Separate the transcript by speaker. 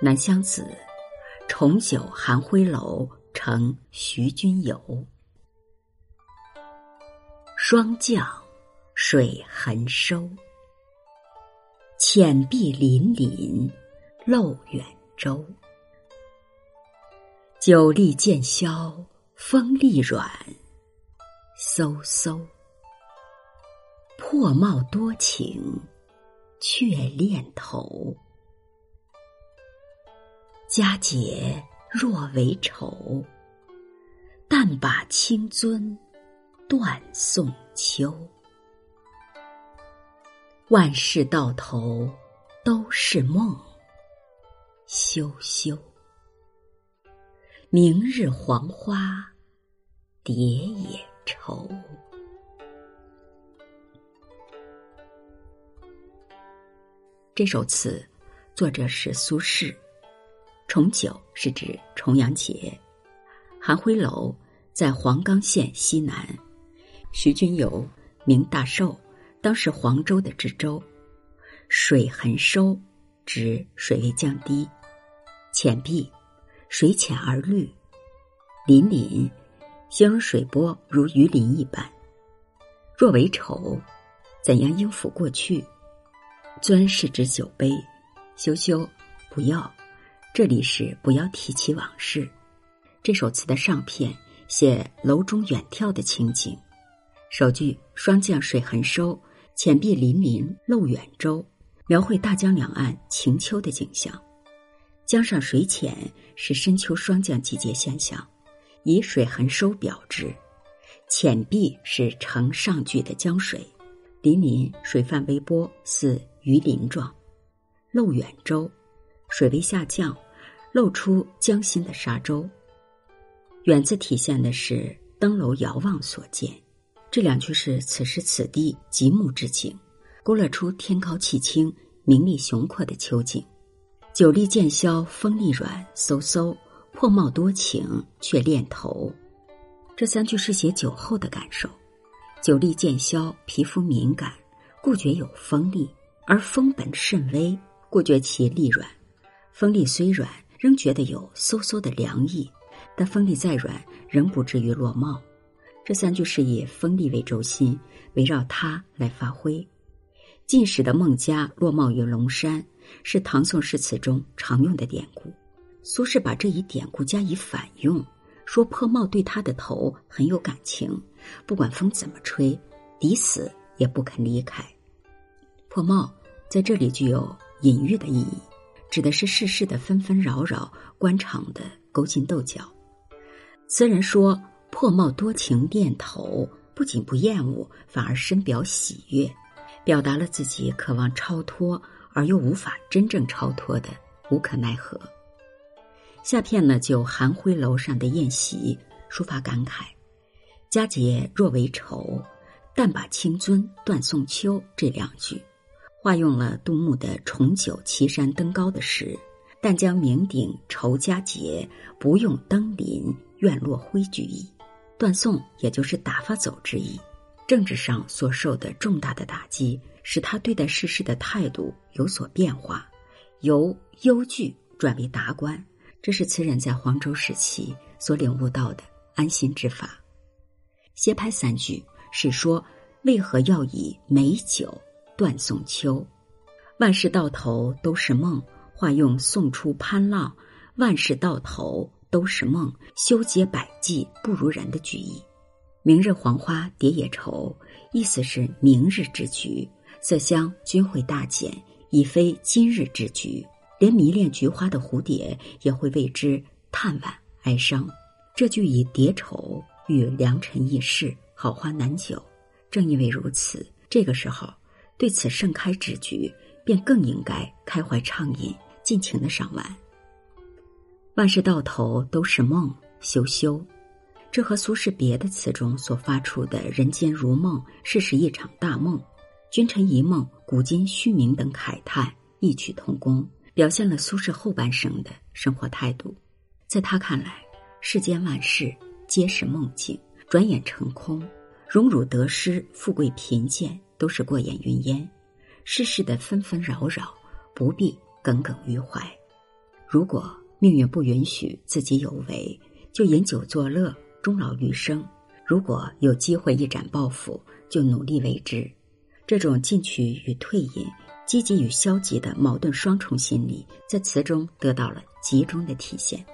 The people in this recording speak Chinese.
Speaker 1: 南乡子，重九寒灰楼，乘徐君游。霜降，水痕收。浅碧粼粼，漏远舟。酒力渐消，风力软，飕飕。破帽多情，却恋头。佳节若为愁，但把清樽断送秋。万事到头都是梦，休休。明日黄花蝶也愁。这首词作者是苏轼。重九是指重阳节，寒灰楼在黄冈县西南。徐君游名大寿，当时黄州的知州。水痕收，指水位降低。浅碧，水浅而绿。粼粼，形容水波如鱼鳞一般。若为愁，怎样应付过去？樽是指酒杯。羞羞，不要。这里是不要提起往事。这首词的上片写楼中远眺的情景，首句“霜降水痕收，浅碧粼粼漏远舟”，描绘大江两岸晴秋的景象。江上水浅是深秋霜降季节现象，以水痕收表之。浅碧是呈上句的江水，粼粼水泛微波，似鱼鳞状。漏远舟，水位下降。露出江心的沙洲，远字体现的是登楼遥望所见。这两句是此时此地极目之景，勾勒出天高气清、名利雄阔的秋景。酒力渐消，风力软，飕飕，破帽多情，却恋头。这三句是写酒后的感受。酒力渐消，皮肤敏感，故觉有风力；而风本甚微，故觉其力软。风力虽软。仍觉得有飕飕的凉意，但风力再软，仍不至于落帽。这三句是以风力为轴心，围绕它来发挥。晋时的孟家落帽于龙山，是唐宋诗词中常用的典故。苏轼把这一典故加以反用，说破帽对他的头很有感情，不管风怎么吹，抵死也不肯离开。破帽在这里具有隐喻的意义。指的是世事的纷纷扰扰，官场的勾心斗角。词人说破帽多情恋头，不仅不厌恶，反而深表喜悦，表达了自己渴望超脱而又无法真正超脱的无可奈何。下片呢，就寒灰楼上的宴席抒发感慨：“佳节若为愁，但把清樽断送秋。”这两句。化用了杜牧的“重九岐山登高”的诗，但将酩酊愁佳节，不用登临愿落灰句意，断送也就是打发走之意。政治上所受的重大的打击，使他对待世事的态度有所变化，由忧惧转为达观。这是词人在黄州时期所领悟到的安心之法。歇拍三句是说，为何要以美酒？断送秋，万事到头都是梦。化用送出潘浪，万事到头都是梦，修结百计不如人的句意。明日黄花蝶也愁，意思是明日之局，色香均会大减，已非今日之局。连迷恋菊花的蝴蝶也会为之叹惋哀伤。这句以蝶愁与良辰易逝，好花难久。正因为如此，这个时候。对此盛开之局，便更应该开怀畅饮，尽情的赏玩。万事到头都是梦，休休。这和苏轼别的词中所发出的“人间如梦，世事一场大梦，君臣一梦，古今虚名”等慨叹异曲同工，表现了苏轼后半生的生活态度。在他看来，世间万事皆是梦境，转眼成空；荣辱得失、富贵贫贱，都是过眼云烟。世事的纷纷扰扰，不必耿耿于怀。如果命运不允许自己有为，就饮酒作乐，终老余生；如果有机会一展抱负，就努力为之。这种进取与退隐、积极与消极的矛盾双重心理，在词中得到了集中的体现。